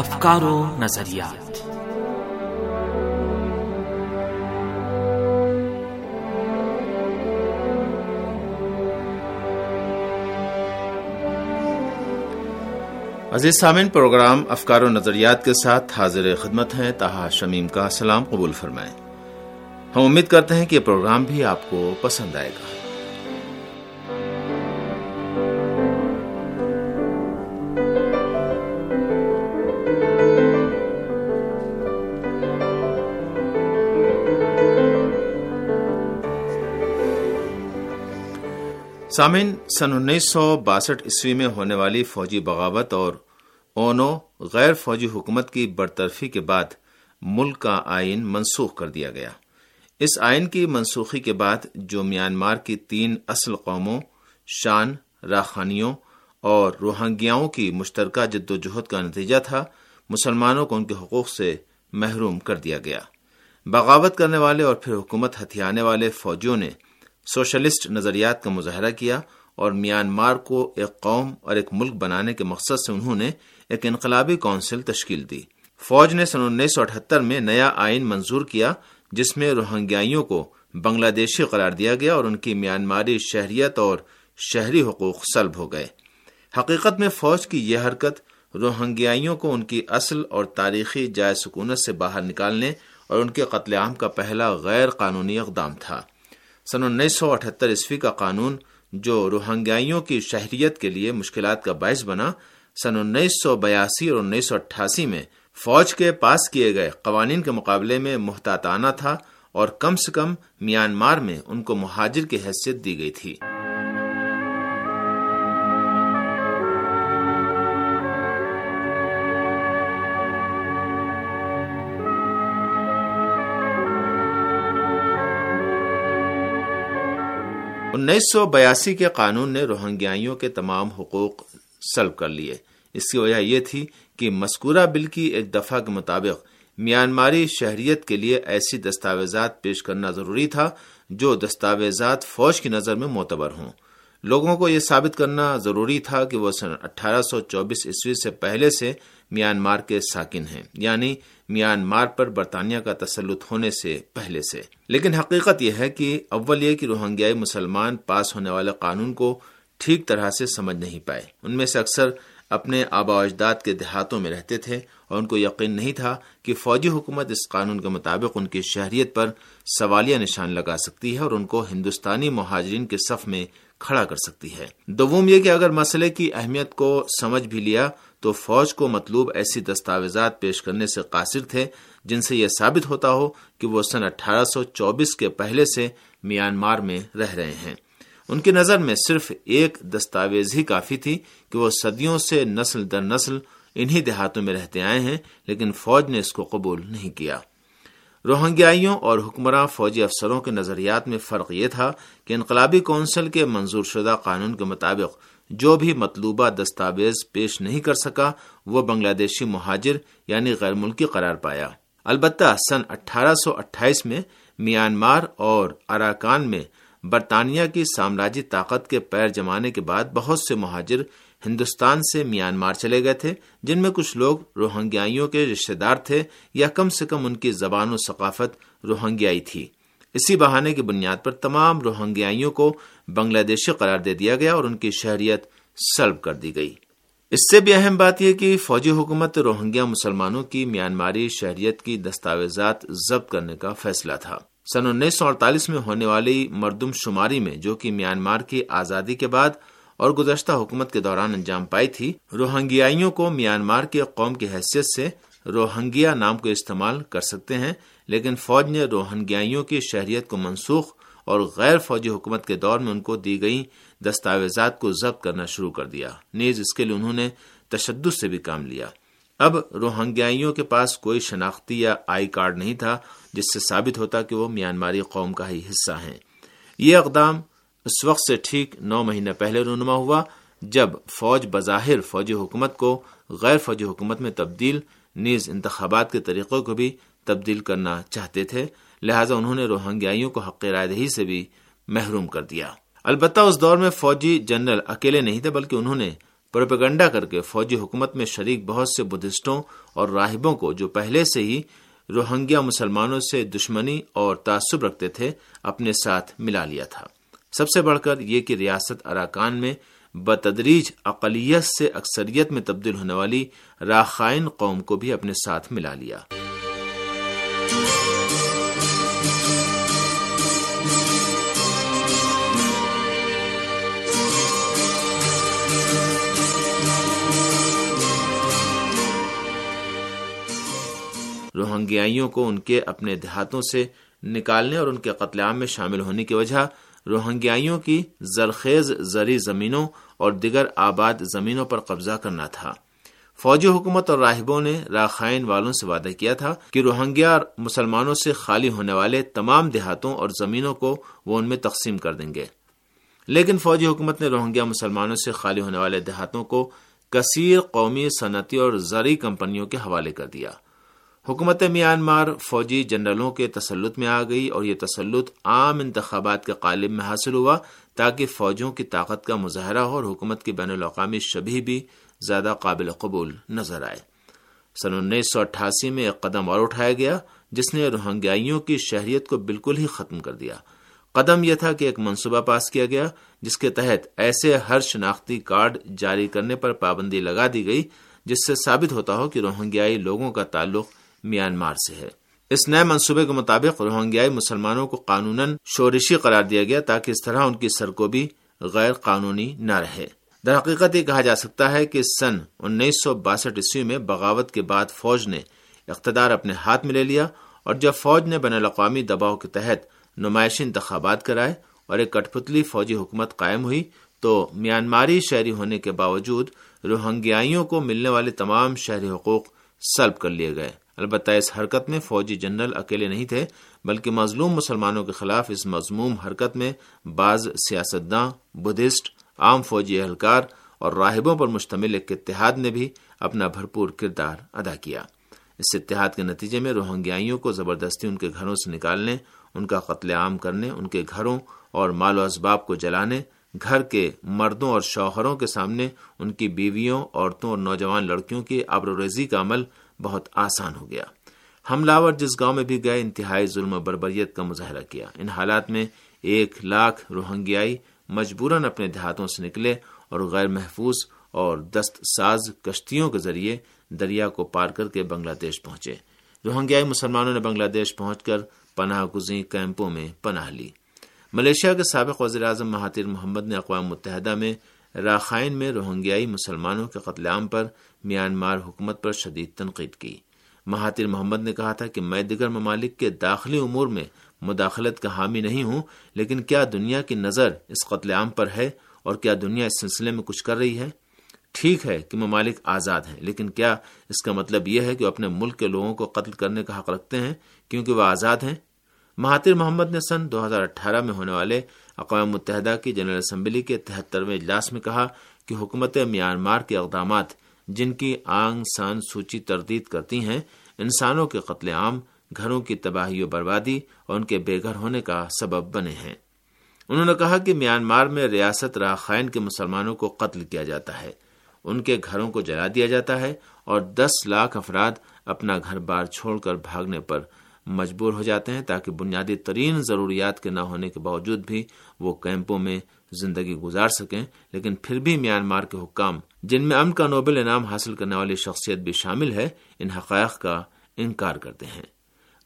افکار و نظریات۔ عزیز سامن پروگرام افکار و نظریات کے ساتھ حاضر خدمت ہیں تاہا شمیم کا سلام قبول فرمائیں۔ ہم امید کرتے ہیں کہ یہ پروگرام بھی آپ کو پسند آئے گا۔ سامن سن انیس سو باسٹھ عیسوی میں ہونے والی فوجی بغاوت اور اونو غیر فوجی حکومت کی برطرفی کے بعد ملک کا آئین منسوخ کر دیا گیا۔ اس آئین کی منسوخی کے بعد جو میانمار کی تین اصل قوموں، شان راخانیوں اور روہنگیاؤں کی مشترکہ جد و جہد کا نتیجہ تھا، مسلمانوں کو ان کے حقوق سے محروم کر دیا گیا۔ بغاوت کرنے والے اور پھر حکومت ہتھیانے والے فوجیوں نے سوشلسٹ نظریات کا مظاہرہ کیا اور میانمار کو ایک قوم اور ایک ملک بنانے کے مقصد سے انہوں نے ایک انقلابی کونسل تشکیل دی۔ فوج نے سن انیس سو اٹھہتر میں نیا آئین منظور کیا، جس میں روہنگیائیوں کو بنگلہ دیشی قرار دیا گیا اور ان کی میانماری شہریت اور شہری حقوق سلب ہو گئے۔ حقیقت میں فوج کی یہ حرکت روہنگیائیوں کو ان کی اصل اور تاریخی جائے سکونت سے باہر نکالنے اور ان کے قتل عام کا پہلا غیر قانونی اقدام تھا۔ سن انیس سو اٹھہتر عیسوی کا قانون جو روہنگیائیوں کی شہریت کے لیے مشکلات کا باعث بنا، سن انیس سو بیاسی اور انیس سو اٹھاسی میں فوج کے پاس کیے گئے قوانین کے مقابلے میں محتاطانہ تھا اور کم سے کم میانمار میں ان کو مہاجر کی حیثیت دی گئی تھی۔ انیس سو بیاسی کے قانون نے روہنگیائیوں کے تمام حقوق سلب کر لیے۔ اس کی وجہ یہ تھی کہ مذکورہ بل کی ایک دفعہ کے مطابق میانماری شہریت کے لیے ایسی دستاویزات پیش کرنا ضروری تھا جو دستاویزات فوج کی نظر میں معتبر ہوں۔ لوگوں کو یہ ثابت کرنا ضروری تھا کہ وہ سن اٹھارہ سو چوبیس عیسوی سے پہلے سے میانمار کے ساکن ہیں یعنی میانمار پر برطانیہ کا تسلط ہونے سے پہلے سے۔ لیکن حقیقت یہ ہے کہ اول یہ کہ روہنگیائی مسلمان پاس ہونے والے قانون کو ٹھیک طرح سے سمجھ نہیں پائے۔ ان میں سے اکثر اپنے آبا اجداد کے دیہاتوں میں رہتے تھے اور ان کو یقین نہیں تھا کہ فوجی حکومت اس قانون کے مطابق ان کی شہریت پر سوالیہ نشان لگا سکتی ہے اور ان کو ہندوستانی مہاجرین کے صف میں کھڑا کر سکتی ہے۔ دوم یہ کہ اگر مسئلے کی اہمیت کو سمجھ بھی لیا تو فوج کو مطلوب ایسی دستاویزات پیش کرنے سے قاصر تھے جن سے یہ ثابت ہوتا ہو کہ وہ سن اٹھارہ سو چوبیس کے پہلے سے میانمار میں رہ رہے ہیں۔ ان کی نظر میں صرف ایک دستاویز ہی کافی تھی کہ وہ صدیوں سے نسل در نسل انہی دیہاتوں میں رہتے آئے ہیں، لیکن فوج نے اس کو قبول نہیں کیا۔ روہنگیائیوں اور حکمراں فوجی افسروں کے نظریات میں فرق یہ تھا کہ انقلابی کونسل کے منظور شدہ قانون کے مطابق جو بھی مطلوبہ دستاویز پیش نہیں کر سکا، وہ بنگلہ دیشی مہاجر یعنی غیر ملکی قرار پایا۔ البتہ سن اٹھارہ سو اٹھائیس میں میانمار اور اراکان میں برطانیہ کی سامراجی طاقت کے پیر جمانے کے بعد بہت سے مہاجر ہندوستان سے میانمار چلے گئے تھے، جن میں کچھ لوگ روہنگیائیوں کے رشتے دار تھے یا کم سے کم ان کی زبان و ثقافت روہنگیائی تھی۔ اسی بہانے کی بنیاد پر تمام روہنگیائیوں کو بنگلہ دیشی قرار دے دیا گیا اور ان کی شہریت سلب کر دی گئی۔ اس سے بھی اہم بات یہ کہ فوجی حکومت روہنگیا مسلمانوں کی میانماری شہریت کی دستاویزات ضبط کرنے کا فیصلہ تھا۔ سن انیس سو اڑتالیس میں ہونے والی مردم شماری میں، جو کہ میانمار کی آزادی کے بعد اور گزشتہ حکومت کے دوران انجام پائی تھی، روہنگیائیوں کو میانمار کی قوم کی حیثیت سے روہنگیا نام کو استعمال کر سکتے ہیں، لیکن فوج نے روہنگیائیوں کی شہریت کو منسوخ اور غیر فوجی حکومت کے دور میں ان کو دی گئی دستاویزات کو ضبط کرنا شروع کر دیا۔ نیز اس کے لیے انہوں نے تشدد سے بھی کام لیا۔ اب روہنگیائیوں کے پاس کوئی شناختی یا آئی کارڈ نہیں تھا، جس سے ثابت ہوتا کہ وہ میانماری قوم کا ہی حصہ ہیں۔ یہ اقدام اس وقت سے ٹھیک نو مہینے پہلے رونما ہوا، جب فوج بظاہر فوجی حکومت کو غیر فوجی حکومت میں تبدیل، نیز انتخابات کے طریقوں کو بھی تبدیل کرنا چاہتے تھے، لہٰذا انہوں نے روہنگیائیوں کو حق رائے دہی سے بھی محروم کر دیا۔ البتہ اس دور میں فوجی جنرل اکیلے نہیں تھے، بلکہ انہوں نے پروپیگنڈا کر کے فوجی حکومت میں شریک بہت سے بدھسٹوں اور راہبوں کو، جو پہلے سے ہی روہنگیا مسلمانوں سے دشمنی اور تعصب رکھتے تھے، اپنے ساتھ ملا لیا تھا۔ سب سے بڑھ کر یہ کہ ریاست اراکان میں بتدریج اقلیت سے اکثریت میں تبدیل ہونے والی راخائن قوم کو بھی اپنے ساتھ ملا لیا۔ روہنگیائیوں کو ان کے اپنے دیہاتوں سے نکالنے اور ان کے قتل عام میں شامل ہونے کی وجہ روہنگیائیوں کی زرخیز زرعی زمینوں اور دیگر آباد زمینوں پر قبضہ کرنا تھا۔ فوجی حکومت اور راہبوں نے راخائن والوں سے وعدہ کیا تھا کہ روہنگیا مسلمانوں سے خالی ہونے والے تمام دیہاتوں اور زمینوں کو وہ ان میں تقسیم کر دیں گے۔ لیکن فوجی حکومت نے روہنگیا مسلمانوں سے خالی ہونے والے دیہاتوں کو کثیر قومی صنعتی اور زرعی کمپنیوں کے حوالے کر دیا۔ حکومت میانمار فوجی جنرلوں کے تسلط میں آ گئی اور یہ تسلط عام انتخابات کے قالب میں حاصل ہوا تاکہ فوجوں کی طاقت کا مظاہرہ ہو اور حکومت کی بین الاقوامی شبی بھی زیادہ قابل قبول نظر آئے۔ سن انیس سو اٹھاسی میں ایک قدم اور اٹھایا گیا جس نے روہنگیائیوں کی شہریت کو بالکل ہی ختم کر دیا۔ قدم یہ تھا کہ ایک منصوبہ پاس کیا گیا جس کے تحت ایسے ہر شناختی کارڈ جاری کرنے پر پابندی لگا دی گئی جس سے ثابت ہوتا ہو کہ روہنگیائی لوگوں کا تعلق میانمار سے ہے۔ اس نئے منصوبے کے مطابق روہنگیائی مسلمانوں کو قانون شورشی قرار دیا گیا تاکہ اس طرح ان کی سرکوبی غیر قانونی نہ رہے۔ در حقیقت یہ کہا جا سکتا ہے کہ سن انیس سو باسٹھ عیسوی میں بغاوت کے بعد فوج نے اقتدار اپنے ہاتھ میں لے لیا اور جب فوج نے بین الاقوامی دباؤ کے تحت نمائشی انتخابات کرائے اور ایک کٹ پتلی فوجی حکومت قائم ہوئی، تو میانماری شہری ہونے کے باوجود روہنگیائیوں کو ملنے والے تمام شہری حقوق سلب کر لیے گئے۔ البتہ اس حرکت میں فوجی جنرل اکیلے نہیں تھے، بلکہ مظلوم مسلمانوں کے خلاف اس مضموم حرکت میں بعض سیاستداں، بدھسٹ، عام فوجی اہلکار اور راہبوں پر مشتمل ایک اتحاد نے بھی اپنا بھرپور کردار ادا کیا۔ اس اتحاد کے نتیجے میں روہنگیائیوں کو زبردستی ان کے گھروں سے نکالنے، ان کا قتل عام کرنے، ان کے گھروں اور مال و اسباب کو جلانے، گھر کے مردوں اور شوہروں کے سامنے ان کی بیویوں، عورتوں اور نوجوان لڑکیوں کی آبروریزی کا عمل بہت آسان ہو گیا۔ حملہ جس گاؤں میں بھی گئے، انتہائی ظلم و بربریت کا مظاہرہ کیا۔ ان حالات میں ایک لاکھ روہنگیائی مجبوراً اپنے دیہاتوں سے نکلے اور غیر محفوظ اور دست ساز کشتیوں کے ذریعے دریا کو پار کر کے بنگلہ دیش پہنچے۔ روہنگیائی مسلمانوں نے بنگلہ دیش پہنچ کر پناہ گزین کیمپوں میں پناہ لی۔ ملیشیا کے سابق وزیر اعظم مہاتیر محمد نے اقوام متحدہ میں راخائن میں روہنگیائی مسلمانوں کے قتل عام پر میانمار حکومت پر شدید تنقید کی۔ مہاتیر محمد نے کہا تھا کہ میں دیگر ممالک کے داخلی امور میں مداخلت کا حامی نہیں ہوں، لیکن کیا دنیا کی نظر اس قتل عام پر ہے اور کیا دنیا اس سلسلے میں کچھ کر رہی ہے؟ ٹھیک ہے کہ ممالک آزاد ہیں، لیکن کیا اس کا مطلب یہ ہے کہ وہ اپنے ملک کے لوگوں کو قتل کرنے کا حق رکھتے ہیں کیونکہ وہ آزاد ہیں؟ مہاتیر محمد نے سن دو ہزار اٹھارہ میں ہونے والے اقوام متحدہ کی جنرل اسمبلی کے تہترویں اجلاس میں کہا کہ حکومت میانمار کے اقدامات جن کی آنگ سان سوچی تردید کرتی ہیں، انسانوں کے قتل عام، گھروں کی تباہی و بربادی اور ان کے بے گھر ہونے کا سبب بنے ہیں۔ انہوں نے کہا کہ میانمار میں ریاست راخائن کے مسلمانوں کو قتل کیا جاتا ہے۔ ان کے گھروں کو جلا دیا جاتا ہے اور دس لاکھ افراد اپنا گھر بار چھوڑ کر بھاگنے پر مجبور ہو جاتے ہیں تاکہ بنیادی ترین ضروریات کے نہ ہونے کے باوجود بھی وہ کیمپوں میں زندگی گزار سکیں۔ لیکن پھر بھی میانمار کے حکام، جن میں امن کا نوبل انعام حاصل کرنے والی شخصیت بھی شامل ہے، ان حقائق کا انکار کرتے ہیں۔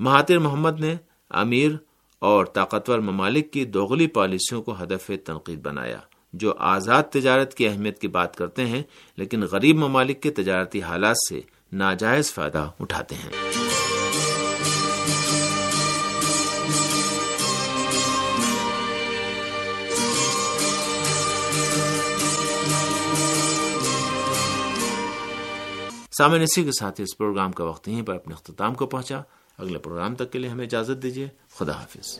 مہاتیر محمد نے امیر اور طاقتور ممالک کی دوغلی پالیسیوں کو ہدف تنقید بنایا، جو آزاد تجارت کی اہمیت کی بات کرتے ہیں، لیکن غریب ممالک کے تجارتی حالات سے ناجائز فائدہ اٹھاتے ہیں۔ سامعین اسی کے ساتھ اس پروگرام کا وقت یہیں پر اپنے اختتام کو پہنچا۔ اگلے پروگرام تک کے لیے ہمیں اجازت دیجیے خدا حافظ۔